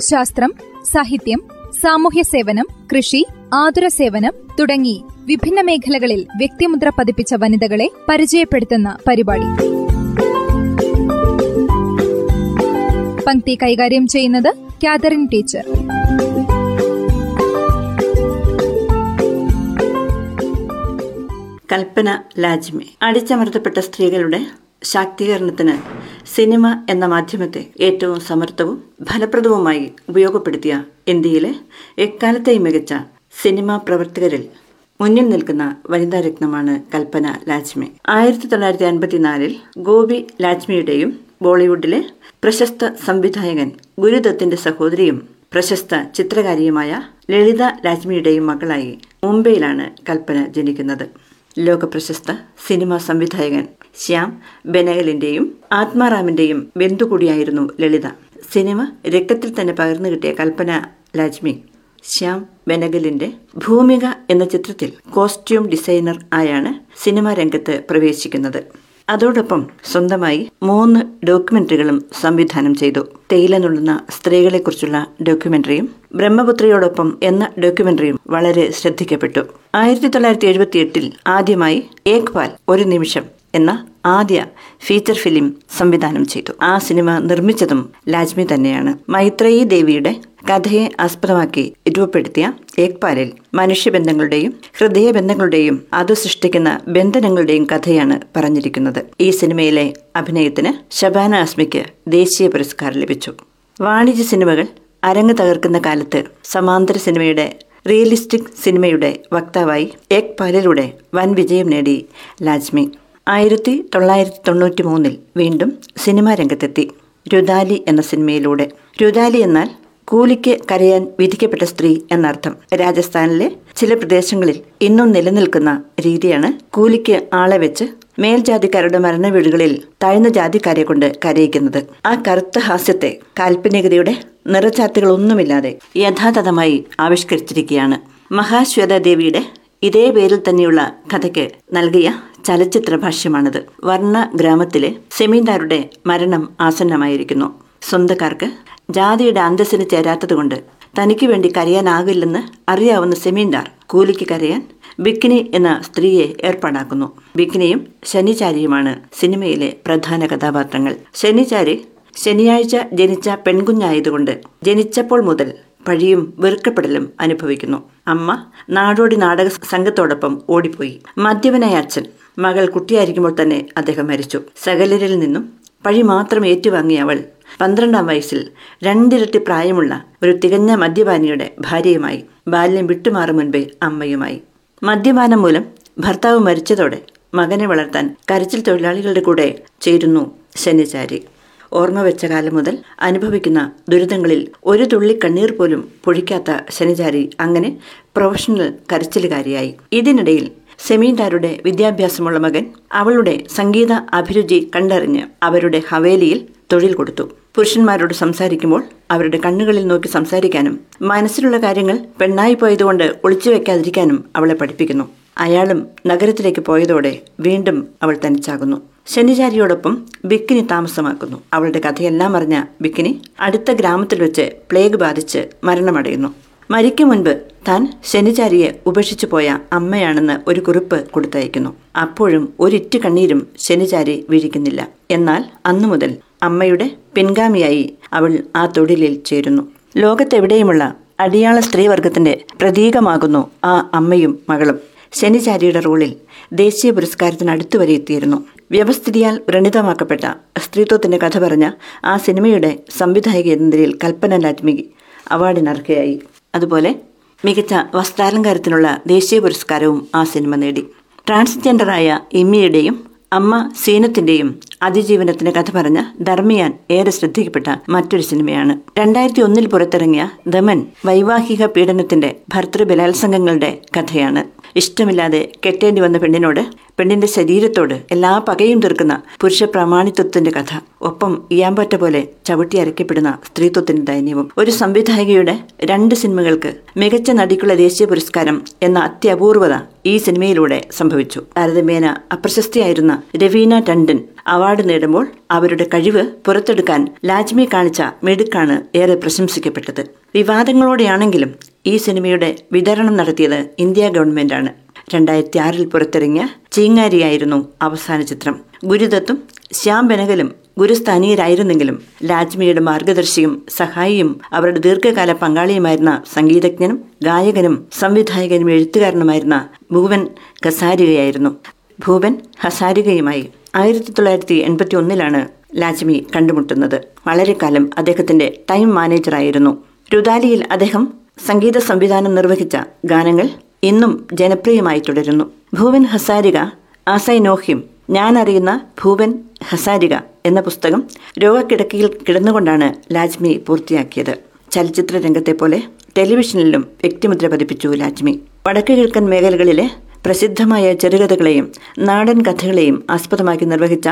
ശാസ്ത്രം സാഹിത്യം സാമൂഹ്യ സേവനം കൃഷി ആതുര സേവനം തുടങ്ങി വിഭിന്ന മേഖലകളിൽ വ്യക്തിമുദ്ര പതിപ്പിച്ച വനിതകളെ പരിചയപ്പെടുത്തുന്ന പരിപാടി. പങ്ക്തി കൈകാര്യം ചെയ്യുന്നത് കാതറിൻ ടീച്ചർ. കൽപ്പന ലാജ്മി. അടിച്ചമർത്തപ്പെട്ട സ്ത്രീകളുടെ ശാക്തീകരണത്തിന് സിനിമ എന്ന മാധ്യമത്തെ ഏറ്റവും സമർത്ഥവും ഫലപ്രദവുമായി ഉപയോഗപ്പെടുത്തിയ ഇന്ത്യയിലെ എക്കാലത്തെയും മികച്ച സിനിമാ പ്രവർത്തകരിൽ മുന്നിൽ നിൽക്കുന്ന വനിതാ രത്നമാണ് കൽപ്പന ലാജ്മി. ആയിരത്തി തൊള്ളായിരത്തി അൻപത്തിനാലിൽ ഗോപി ലാജ്മിയുടെയും ബോളിവുഡിലെ പ്രശസ്ത സംവിധായകൻ ഗുരുദത്തിന്റെ സഹോദരിയും പ്രശസ്ത ചിത്രകാരിയുമായ ലളിത ലാജ്മിയുടെയും മകളായി മുംബൈയിലാണ് കൽപ്പന ജനിക്കുന്നത്. ലോകപ്രശസ്ത സിനിമാ സംവിധായകൻ ശ്യാം ബെനഗലിന്റെയും ആത്മാറാമിന്റെയും ബന്ധു കൂടിയായിരുന്നു ലളിത. സിനിമ രക്തത്തിൽ തന്നെ പകർന്നു കിട്ടിയ കൽപ്പന ലാജ്മി. ശ്യാം ബെനഗലിന്റെ ഭൂമിക എന്ന ചിത്രത്തിൽ കോസ്റ്റ്യൂം ഡിസൈനർ ആയാണ് സിനിമാ രംഗത്ത് പ്രവേശിക്കുന്നത്. അതോടൊപ്പം സ്വന്തമായി മൂന്ന് ഡോക്യുമെന്ററികളും സംവിധാനം ചെയ്തു. തേയില നുള്ളുന്ന സ്ത്രീകളെക്കുറിച്ചുള്ള ഡോക്യുമെന്ററിയും ബ്രഹ്മപുത്രയോടൊപ്പം എന്ന ഡോക്യുമെന്ററിയും വളരെ ശ്രദ്ധിക്കപ്പെട്ടു. ആയിരത്തി തൊള്ളായിരത്തി എഴുപത്തി എട്ടിൽ ആദ്യമായി ഏക്പാൽ ഒരു നിമിഷം എന്ന ആദ്യ ഫീച്ചർ ഫിലിം സംവിധാനം ചെയ്തു. ആ സിനിമ നിർമ്മിച്ചതും ലാജ്മി തന്നെയാണ്. മൈത്രേയി ദേവിയുടെ കഥയെ ആസ്പദമാക്കി രൂപപ്പെടുത്തിയ ഏക്പാലിൽ മനുഷ്യബന്ധങ്ങളുടെയും ഹൃദയബന്ധങ്ങളുടെയും അത് സൃഷ്ടിക്കുന്ന ബന്ധനങ്ങളുടെയും കഥയാണ് പറഞ്ഞിരിക്കുന്നത്. ഈ സിനിമയിലെ അഭിനയത്തിന് ശബാന ആസ്മിക്ക് ദേശീയ പുരസ്കാരം ലഭിച്ചു. വാണിജ്യ സിനിമകൾ അരങ്ങ് തകർക്കുന്ന കാലത്ത് സമാന്തര സിനിമയുടെ റിയലിസ്റ്റിക് സിനിമയുടെ വക്താവായി ഏക് പാലിലൂടെ വൻ വിജയം നേടി ലാജ്മി. ആയിരത്തി തൊള്ളായിരത്തി തൊണ്ണൂറ്റി മൂന്നിൽ വീണ്ടും സിനിമാ രംഗത്തെത്തി. രുദാലി എന്ന സിനിമയിലൂടെ. രുദാലി എന്നാൽ കൂലിക്ക് കരയാൻ വിധിക്കപ്പെട്ട സ്ത്രീ എന്നർത്ഥം. രാജസ്ഥാനിലെ ചില പ്രദേശങ്ങളിൽ ഇന്നും നിലനിൽക്കുന്ന രീതിയാണ് കൂലിക്ക് ആളെ വെച്ച് മേൽജാതിക്കാരുടെ മരണ വീടുകളിൽ താഴ്ന്ന ജാതിക്കാരെ കൊണ്ട് കരയിക്കുന്നത്. ആ കറുത്ത ഹാസ്യത്തെ കാൽപ്പനികതയുടെ നിറച്ചാത്തുകളൊന്നുമില്ലാതെ യഥാതഥമായി ആവിഷ്കരിച്ചിരിക്കുകയാണ്. മഹാശ്വേത ദേവിയുടെ ഇതേ പേരിൽ തന്നെയുള്ള കഥയ്ക്ക് നൽകിയ ചലച്ചിത്ര ഭാഷ്യമാണിത് വർണ ഗ്രാമത്തിലെ സെമീന്ദാരുടെ മരണം ആസന്നമായിരിക്കുന്നു. സ്വന്തക്കാർക്ക് ജാതിയുടെ അന്തസ്സിന് ചേരാത്തതുകൊണ്ട് തനിക്ക് വേണ്ടി കരയാനാകില്ലെന്ന് അറിയാവുന്ന സെമീന്ദാർ കൂലിക്ക് കരയാൻ ബിക്കിനി എന്ന സ്ത്രീയെ ഏർപ്പാടാക്കുന്നു. ബിക്കിനിയും ശനിചാരിയുമാണ് സിനിമയിലെ പ്രധാന കഥാപാത്രങ്ങൾ. ശനിചാരി ശനിയാഴ്ച ജനിച്ച പെൺകുഞ്ഞായതുകൊണ്ട് ജനിച്ചപ്പോൾ മുതൽ പഴിയും വെറുക്കപ്പെടലും അനുഭവിക്കുന്നു. അമ്മ നാടോടി നാടക സംഘത്തോടൊപ്പം ഓടിപ്പോയി. മദ്യപനായ അച്ഛൻ മകൾ കുട്ടിയായിരിക്കുമ്പോൾ തന്നെ അദ്ദേഹം മരിച്ചു. സകലരിൽ നിന്നും പഴി മാത്രം ഏറ്റുവാങ്ങിയ അവൾ പന്ത്രണ്ടാം വയസ്സിൽ രണ്ടിരട്ടി പ്രായമുള്ള ഒരു തികഞ്ഞ മദ്യപാനിയുടെ ഭാര്യയുമായി ബാല്യം വിട്ടുമാറും മുൻപേ അമ്മയുമായി. മദ്യപാനം മൂലം ഭർത്താവ് മരിച്ചതോടെ മകനെ വളർത്താൻ കരച്ചിൽ തൊഴിലാളികളുടെ കൂടെ ചേരുന്നു ശനിചാരി. ഓർമ്മ വെച്ച കാലം മുതൽ അനുഭവിക്കുന്ന ദുരിതങ്ങളിൽ ഒരു തുള്ളി കണ്ണീർ പോലും പൊഴിക്കാത്ത ശനിചാരി അങ്ങനെ പ്രൊഫഷണൽ കരച്ചിലുകാരിയായി. ഇതിനിടയിൽ സെമീന്ദാരുടെ വിദ്യാഭ്യാസമുള്ള മകൻ അവളുടെ സംഗീത അഭിരുചി കണ്ടറിഞ്ഞ് അവരുടെ ഹവേലിയിൽ തൊഴിൽ കൊടുത്തു. പുരുഷന്മാരോട് സംസാരിക്കുമ്പോൾ അവരുടെ കണ്ണുകളിൽ നോക്കി സംസാരിക്കാനും മനസ്സിലുള്ള കാര്യങ്ങൾ പെണ്ണായി പോയതുകൊണ്ട് ഒളിച്ചു വെക്കാതിരിക്കാനും അവളെ പഠിപ്പിക്കുന്നു. അയാളും നഗരത്തിലേക്ക് പോയതോടെ വീണ്ടും അവൾ തനിച്ചാകുന്നു. ശനിചാരിയോടൊപ്പം ബിക്കിനി താമസമാക്കുന്നു. അവളുടെ കഥയെല്ലാം അറിഞ്ഞ ബിക്കിനി അടുത്ത ഗ്രാമത്തിൽ വെച്ച് പ്ലേഗ് ബാധിച്ച് മരണമടയുന്നു. മരിക്കും മുൻപ് താൻ ശനിചാരിയെ ഉപേക്ഷിച്ചു പോയ അമ്മയാണെന്ന് ഒരു കുറിപ്പ് കൊടുത്തയക്കുന്നു. അപ്പോഴും ഒരിറ്റു കണ്ണീരും ശനിചാരി വീഴിക്കുന്നില്ല. എന്നാൽ അന്നു മുതൽ അമ്മയുടെ പിൻഗാമിയായി അവൾ ആ തൊഴിലിൽ ചേരുന്നു. ലോകത്തെവിടെയുമുള്ള അടിയാള സ്ത്രീവർഗത്തിന്റെ പ്രതീകമാകുന്നു ആ അമ്മയും മകളും. ശനിചാരിയുടെ റോളിൽ ദേശീയ പുരസ്കാരത്തിന് അടുത്തുവരെ എത്തിയിരുന്നു. വ്യവസ്ഥിതിയാൽ വ്രണിതമാക്കപ്പെട്ട സ്ത്രീത്വത്തിന്റെ കഥ പറഞ്ഞ ആ സിനിമയുടെ സംവിധായക എന്ന കൽപ്പന ലാജ്മികി അവാർഡിനർഹയായി. അതുപോലെ മികച്ച വസ്ത്രാലങ്കാരത്തിനുള്ള ദേശീയ പുരസ്കാരവും ആ സിനിമ നേടി. ട്രാൻസ്ജെൻഡറായ ഇമ്മിയുടെയും അമ്മ സീനത്തിന്റെയും അതിജീവനത്തിന്റെ കഥ പറഞ്ഞ ധർമ്മിയാൻ ഏറെ ശ്രദ്ധിക്കപ്പെട്ട മറ്റൊരു സിനിമയാണ്. രണ്ടായിരത്തി ഒന്നിൽ പുറത്തിറങ്ങിയ ദമൻ വൈവാഹിക പീഡനത്തിന്റെ ഭർത്തൃ ബലാത്സംഗങ്ങളുടെ കഥയാണ്. ഇഷ്ടമില്ലാതെ കെട്ടേണ്ടി വന്ന പെണ്ണിനോട് പെണ്ണിന്റെ ശരീരത്തോട് എല്ലാ പകയും തീർക്കുന്ന പുരുഷ പ്രാമാണിത്വത്തിന്റെ കഥ. ഒപ്പം ഇയാമ്പറ്റ പോലെ ചവിട്ടി അരയ്ക്കപ്പെടുന്ന സ്ത്രീത്വത്തിന്റെ ദൈന്യവും. ഒരു സംവിധായികയുടെ രണ്ട് സിനിമകൾക്ക് മികച്ച നടിക്കുള്ള ദേശീയ പുരസ്കാരം എന്ന അത്യപൂർവത ഈ സിനിമയിലൂടെ സംഭവിച്ചു. താരതമ്യേന അപ്രശസ്തിയായിരുന്ന രവീന ടണ്ടൻ അവാർഡ് നേടുമ്പോൾ അവരുടെ കഴിവ് പുറത്തെടുക്കാൻ ലാജ്മി കാണിച്ച മെടുക്കാണ് ഏറെ പ്രശംസിക്കപ്പെട്ടത്. വിവാദങ്ങളോടെയാണെങ്കിലും ഈ സിനിമയുടെ വിതരണം നടത്തിയത് ഇന്ത്യ ഗവൺമെന്റാണ്. രണ്ടായിരത്തി ആറിൽ പുറത്തിറങ്ങിയ ചീങ്ങാരിയായിരുന്നു അവസാന ചിത്രം. ഗുരുദത്തും ശ്യാം ബെനകലും ഗുരുസ്ഥാനീയരായിരുന്നെങ്കിലും ലാജ്മിയുടെ മാർഗദർശിയും സഹായിയും അവരുടെ ദീർഘകാല പങ്കാളിയുമായിരുന്ന സംഗീതജ്ഞനും ഗായകനും സംവിധായകനും എഴുത്തുകാരനുമായിരുന്ന ഭൂവൻ ഖസാരികയായിരുന്നു ഭൂവൻ ഹസാരികയുമായി ആയിരത്തി തൊള്ളായിരത്തി എൺപത്തി ഒന്നിലാണ് ലാജ്മി കണ്ടുമുട്ടുന്നത്. വളരെ കാലം അദ്ദേഹത്തിന്റെ ടൈം മാനേജറായിരുന്നു. രുദാലിയിൽ അദ്ദേഹം സംഗീത സംവിധാനം നിർവഹിച്ച ഗാനങ്ങൾ ഇന്നും ജനപ്രിയമായി തുടരുന്നു. ഭൂവൻ ഹസാരിക ആസൈ നോഹിം ഞാൻ അറിയുന്ന ഭൂവൻ ഹസാരിക എന്ന പുസ്തകം രോഗക്കിടക്കയിൽ കിടന്നുകൊണ്ടാണ് ലാജ്മി പൂർത്തിയാക്കിയത്. ചലച്ചിത്ര രംഗത്തെ പോലെ ടെലിവിഷനിലും വ്യക്തിമുദ്ര പതിപ്പിച്ചു ലാജ്മി. വടക്കു കിഴക്കൻ മേഖലകളിലെ പ്രസിദ്ധമായ ചെറുകഥകളെയും നാടൻ കഥകളെയും ആസ്പദമാക്കി നിർവഹിച്ച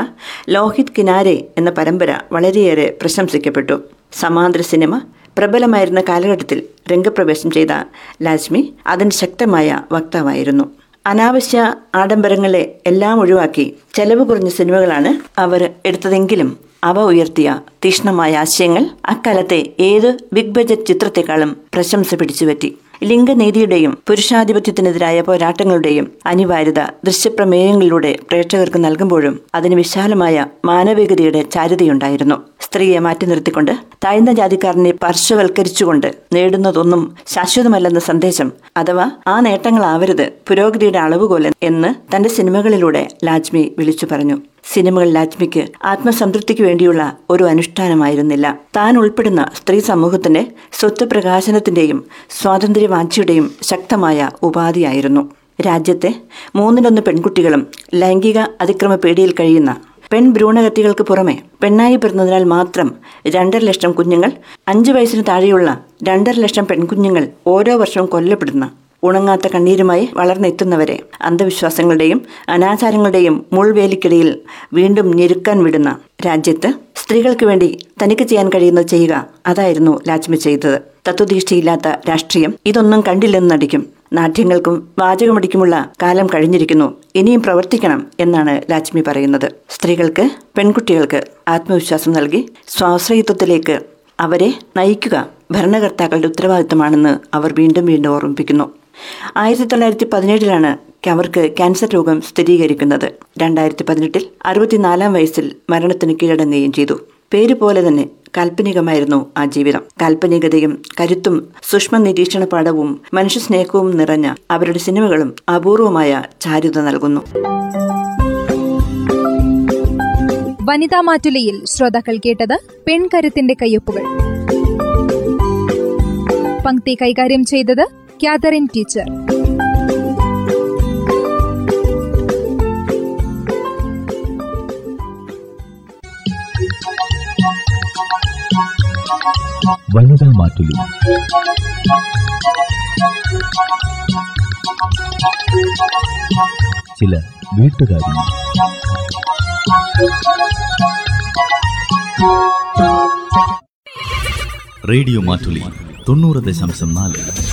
ലോഹിത് കിനാരെ എന്ന പരമ്പര വളരെയേറെ പ്രശംസിക്കപ്പെട്ടു. സമാന്തര സിനിമ പ്രബലമായിരുന്ന കാലഘട്ടത്തിൽ രംഗപ്രവേശം ചെയ്ത ലാജ്മി അതിന് ശക്തമായ വക്താവായിരുന്നു. അനാവശ്യ ആഡംബരങ്ങളെ എല്ലാം ഒഴിവാക്കി ചെലവ് കുറഞ്ഞ സിനിമകളാണ് അവർ എടുത്തതെങ്കിലും അവ ഉയർത്തിയ തീഷ്ണമായ ആശയങ്ങൾ അക്കാലത്തെ ഏത് ബിഗ് ബജറ്റ് ചിത്രത്തെക്കാളും പ്രശംസ പിടിച്ചുപറ്റി. ലിംഗനീതിയുടെയും പുരുഷാധിപത്യത്തിനെതിരായ പോരാട്ടങ്ങളുടെയും അനിവാര്യത ദൃശ്യപ്രമേയങ്ങളിലൂടെ പ്രേക്ഷകർക്ക് നൽകുമ്പോഴും അതിന് വിശാലമായ മാനവികതയുടെ ചാരുതയുണ്ടായിരുന്നു. സ്ത്രീയെ മാറ്റി നിർത്തിക്കൊണ്ട് താഴ്ന്ന ജാതിക്കാരനെ പാർശ്വവൽക്കരിച്ചുകൊണ്ട് നേടുന്നതൊന്നും ശാശ്വതമല്ലെന്ന സന്ദേശം അഥവാ ആ നേട്ടങ്ങളാവരുത് പുരോഗതിയുടെ അളവുകോൽ എന്ന് തന്റെ സിനിമകളിലൂടെ ലാജ്മി വിളിച്ചു പറഞ്ഞു. സിനിമകൾ ലാജ്മിക്ക് ആത്മസംതൃപ്തിക്ക് വേണ്ടിയുള്ള ഒരു അനുഷ്ഠാനമായിരുന്നില്ല. താൻ ഉൾപ്പെടുന്ന സ്ത്രീ സമൂഹത്തിന്റെ സ്വത്ത് പ്രകാശനത്തിന്റെയും സ്വാതന്ത്ര്യവാഞ്ചിയുടെയും ശക്തമായ ഉപാധിയായിരുന്നു. രാജ്യത്തെ മൂന്നിലൊന്ന് പെൺകുട്ടികളും ലൈംഗിക അതിക്രമ പേടിയിൽ കഴിയുന്ന പെൺ ഭ്രൂണഗത്തികൾക്ക് പുറമെ പെണ്ണായി പിറന്നതിനാൽ മാത്രം രണ്ടര ലക്ഷം കുഞ്ഞുങ്ങൾ അഞ്ചു വയസ്സിന് താഴെയുള്ള രണ്ടര ലക്ഷം പെൺകുഞ്ഞുങ്ങൾ ഓരോ വർഷവും കൊല്ലപ്പെടുന്ന ഉണങ്ങാത്ത കണ്ണീരുമായി വളർന്നെത്തുന്നവരെ അന്ധവിശ്വാസങ്ങളുടെയും അനാചാരങ്ങളുടെയും മുൾവേലിക്കിടയിൽ വീണ്ടും ഞെരുക്കാൻ വിടുന്ന രാജ്യത്ത് സ്ത്രീകൾക്ക് വേണ്ടി തനിക്ക് ചെയ്യാൻ കഴിയുന്നത് ചെയ്യുക അതായിരുന്നു ലാജ്മി ചെയ്തത്. തത്വദീക്ഷയില്ലാത്ത രാഷ്ട്രീയം ഇതൊന്നും കണ്ടില്ലെന്ന് നടിക്കും. നാട്യങ്ങൾക്കും വാചകമടിക്കുമുള്ള കാലം കഴിഞ്ഞിരിക്കുന്നു. ഇനിയും പ്രവർത്തിക്കണം എന്നാണ് ലാജ്മി പറയുന്നത്. സ്ത്രീകൾക്ക് പെൺകുട്ടികൾക്ക് ആത്മവിശ്വാസം നൽകി സ്വാശ്രയത്വത്തിലേക്ക് അവരെ നയിക്കുക ഭരണകർത്താക്കളുടെ ഉത്തരവാദിത്തമാണെന്ന് അവർ വീണ്ടും വീണ്ടും ഓർമ്മിപ്പിക്കുന്നു. ആയിരത്തി തൊള്ളായിരത്തി പതിനേഴിലാണ് അവർക്ക് ക്യാൻസർ രോഗം സ്ഥിരീകരിക്കുന്നത്. രണ്ടായിരത്തി പതിനെട്ടിൽ അറുപത്തിനാലാം വയസ്സിൽ മരണത്തിന് കീഴടങ്ങുകയും ചെയ്തു. പേര് പോലെ തന്നെ കാൽപ്പനികമായിരുന്നു ആ ജീവിതം. കാൽപ്പനികതയും കരുത്തും സൂക്ഷ്മ നിരീക്ഷണ പാഠവും മനുഷ്യസ്നേഹവും നിറഞ്ഞ അവരുടെ സിനിമകളും അപൂർവമായ ചാരുത നൽകുന്നു. വനിതാ മാറ്റുലയിൽ ശ്രോതാക്കൾ കേട്ടത് പെൺകരുത്തിന്റെ കയ്യൊപ്പുകൾ. പങ്ക്തി കൈകാര്യം ചെയ്തത് കാതറിൻ ടീച്ചർ. വനിതാ മാറ്റുലി. ചില വീട്ടുകാരി. റേഡിയോ മാറ്റുലി തൊണ്ണൂറ് ദശാംശം നാല്.